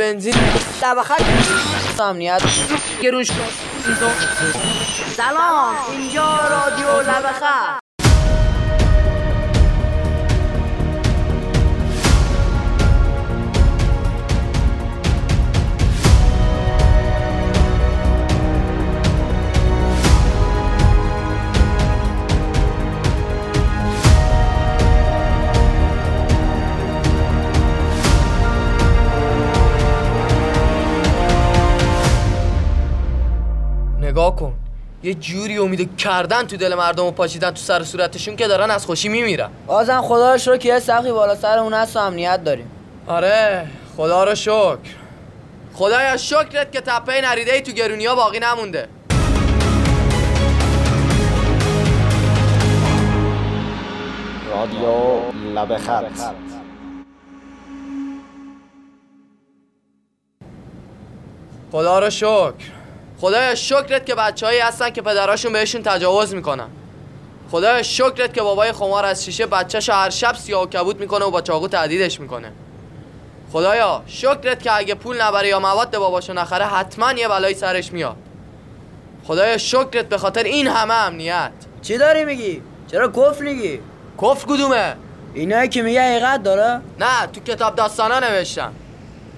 بنزین. لبخت امنیت. گرون سلام. اینجا رادیو لبخه یه جوری امید کردن تو دل مردم و پاچیدن تو سر صورتشون که دارن از خوشی میمیرن. بازم خدا رو شکر که یه سخی بالا سر اون هست و امنیت داریم. آره خدا رو شکر. خدایا شکرت که تپه نریده ای تو گرونیا باقی نمونده. رادیو لب خط. خدا رو شکر. خدایا شکرت که بچههایی هستن که پدراشون بهشون تجاوز می‌کنن خدایا شکرت که بابای خمار از شیشه بچهش هر شب سیاه و کبود می‌کنه و با چاقو تهدیدش می‌کنه خدایا شکرت که اگه پول نبره یا مواد باباشو نخره حتما یه بلایی سرش میاد خدایا شکرت به خاطر این همه امنیت چی داری میگی؟ چرا کف میگی؟ کفر کدومه؟ اینایی که میگه حقیقت داره؟ نه تو کتاب داستانا نوشتم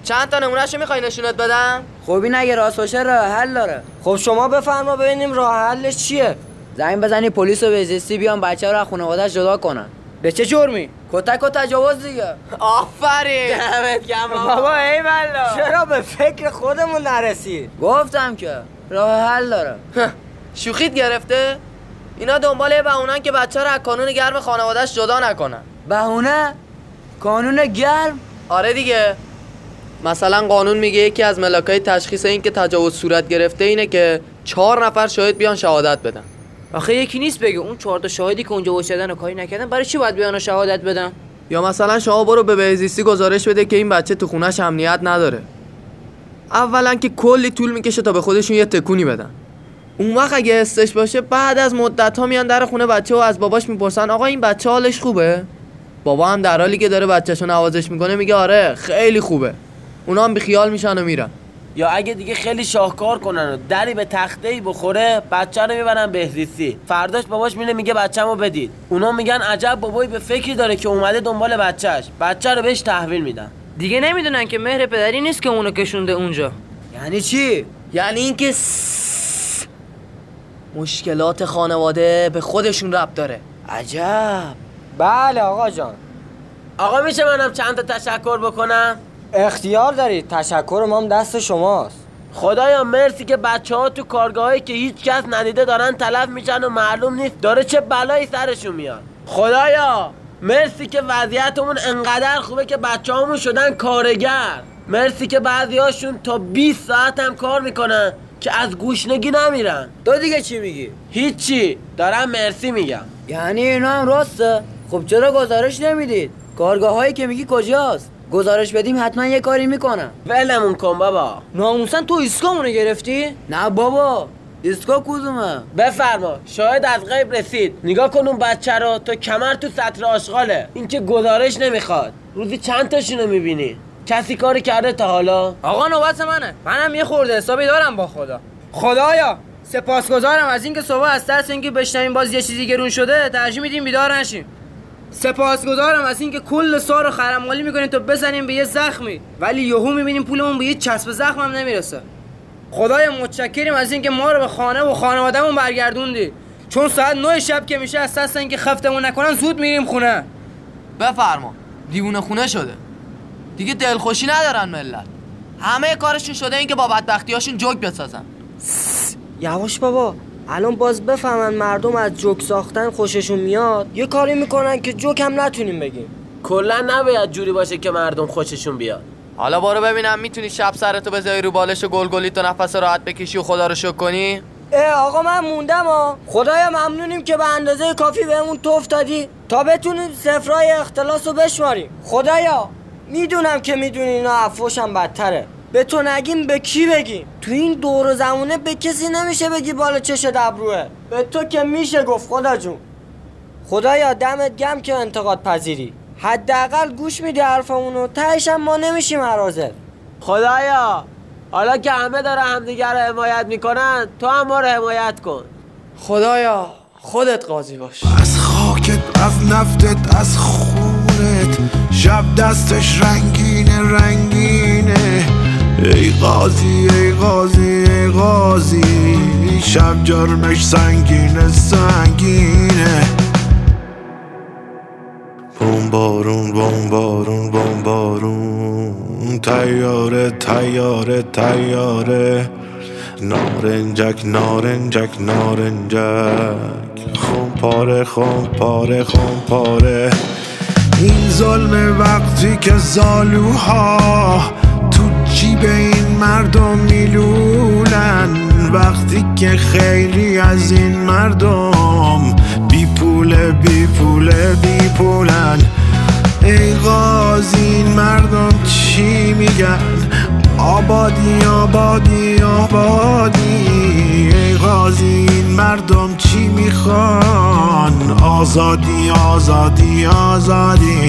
چند تا نمونهشو می‌خوای نشونت بدم؟ خب این اگه راست باشه راه حل داره. خب شما بفرما ببینیم راه حلش چیه. زنگ بزنی پلیس و بهزیستی بیان بچه رو از خانواده‌اش جدا کنن. به چه جرمی؟ کتک و تجاوز دیگه. آفرین. دمت گرم بابا. ای چرا به فکر خودمون نرسید گفتم که راه حل داره. شوخیت گرفته؟ اینا دنبال یه بهونن که بچه رو از کانون گرم خانوادهش جدا نکنن. بهونه؟ کانون گرم؟ آره دیگه. مثلا قانون میگه یکی از ملاکای تشخیص این که تجاوز صورت گرفته اینه که چهار نفر شاهد بیان شهادت بدن. آخه یکی نیست بگه. اون چهار تا شاهدی که اونجا وایسادن و کاری نکردن برای چی باید بیان و شهادت بدن؟ یا مثلا شما برو به بهزیستی گزارش بده که این بچه تو خونش امنیت نداره. اولا که کلی طول می‌کشه تا به خودشون یه تکونی بدن. اون وقت اگه استش باشه بعد از مدت ها میان در خونه بچه و از باباش می‌پرسن آقا این بچه حالش خوبه؟ بابا هم در حالی که داره بچهشو نوازش می‌کنه میگه آره خیلی خوبه. اونا هم بیخیال میشن و میرن. یا اگه دیگه خیلی شاهکار کنن و دری به تخته ای بخوره بچه رو می‌برن بهزیستی. فرداش باباش میره میگه بچه‌مو بدید. اونا میگن عجب بابایی به فکری داره که اومده دنبال بچهش. بچه رو بهش تحویل میدن. دیگه نمی‌دونن که مهر پدری نیست که اونو کشونده اونجا. یعنی چی؟ یعنی اینکه س- مشکلات خانواده به خودشون ربط داره. عجب. بله آقا جان. آقا میشه منم چند تا تشکر بکنم؟ اختیار دارید تشکر ما هم دست شماست خدایا مرسی که بچه ها تو کارگاهایی که هیچ کس ندیده دارن تلف میشن و معلوم نیست داره چه بلایی سرشون میاد خدایا مرسی که وضعیتمون انقدر خوبه که بچه هامون شدن کارگر مرسی که بعضی هاشون تا 20 ساعت هم کار می‌کنن که از گوشنگی نمیرن تو دیگه چی میگی؟ هیچی دارم مرسی میگم یعنی اینا هم راسته؟ خب چرا گزارش نمی‌دید؟ کارگاه هایی که میگی کجاست؟ گزارش بدیم حتما یه کاری می‌کنم ولمون کن بابا. ناموسن تو ایسکامونو گرفتی؟ نه بابا ایسکا کدومه؟ بفرما شاهد از غیب رسید. نگاه کن اون بچه رو تو کمر تو سطر آشغاله. این که گزارش نمی‌خواد. روزی چند تاشونو می‌بینی؟ کسی کاری کرده تا حالا؟ آقا نوبت منه. منم یه خورده حسابی دارم با خدا. خدایا سپاسگزارم از اینکه صبح از ترس اینکه بشنویم باز یه چیزی گرون شده ترجیح میدیم بیدار نشیم. سپاسگزارم از اینکه کل سال رو خرمالی می‌کنیم تا بزنیم به یه زخمی. ولی یهو می‌بینیم پولمون به یه چسب زخم هم نمی‌رسه. خدایا متشکریم از اینکه ما رو به خانه و خانوادهمون برگردوندی. چون ساعت 9 شب که میشه از اینکه خفتمون نکنن زود میریم خونه. بفرما. دیوونه خونه شده. دیگه دلخوشی ندارن ملت. همه کارشون شده این که با بدبختیاشون جوک بسازن. یواش بابا. الان باز بفهمن مردم از جوک ساختن خوششون میاد. یه کاری می‌کنن که جوک هم نتونیم بگیم. کلا نباید جوری باشه که مردم خوششون بیاد. حالا برو ببینم می‌تونی شب سرتو بذاری رو بالش و گلگلی تو نفس راحت بکشی و خدا رو شکر کنی؟ اه آقا من موندم ها. خدایا ممنونیم که به اندازه کافی بهمون توف دادی. تا بتونیم سفرای اختلاس رو بشماریم. خدایا می‌دونم که می‌دونی اینا افوشم بدتره. به تو نگیم به کی بگیم؟ تو این دور و زمونه به کسی نمیشه بگی بالا چش دبروه. به تو که میشه گفت خدا جون. خدایا دمت گم که انتقاد پذیری. حداقل گوش میدی حرفمونو تهش هم ما نمیشیم حرازل خدایا حالا که همه داره همدیگر رو حمایت می‌کنن تو هم ما رو حمایت کن. خدایا خودت قاضی باش. از خاکت از نفتت از خونت. شب دستش رنگینه رنگینه ای قاضی ای قاضی ای قاضی شب جرمش سنگینه. سنگینه بمبارون بمبارون بمبارون تیاره تیاره تیاره. نارنجک نارنجک نارنجک. خمپاره خمپاره خمپاره این ظلم وقتی که زالوها جیب این مردم میلولن وقتی که خیلی از این مردم بی پوله بی پوله بی پولن. ای غازی این مردم چی میگن؟ آبادی آبادی آبادی. ای غازی این مردم چی می‌خوان؟ آزادی آزادی آزادی.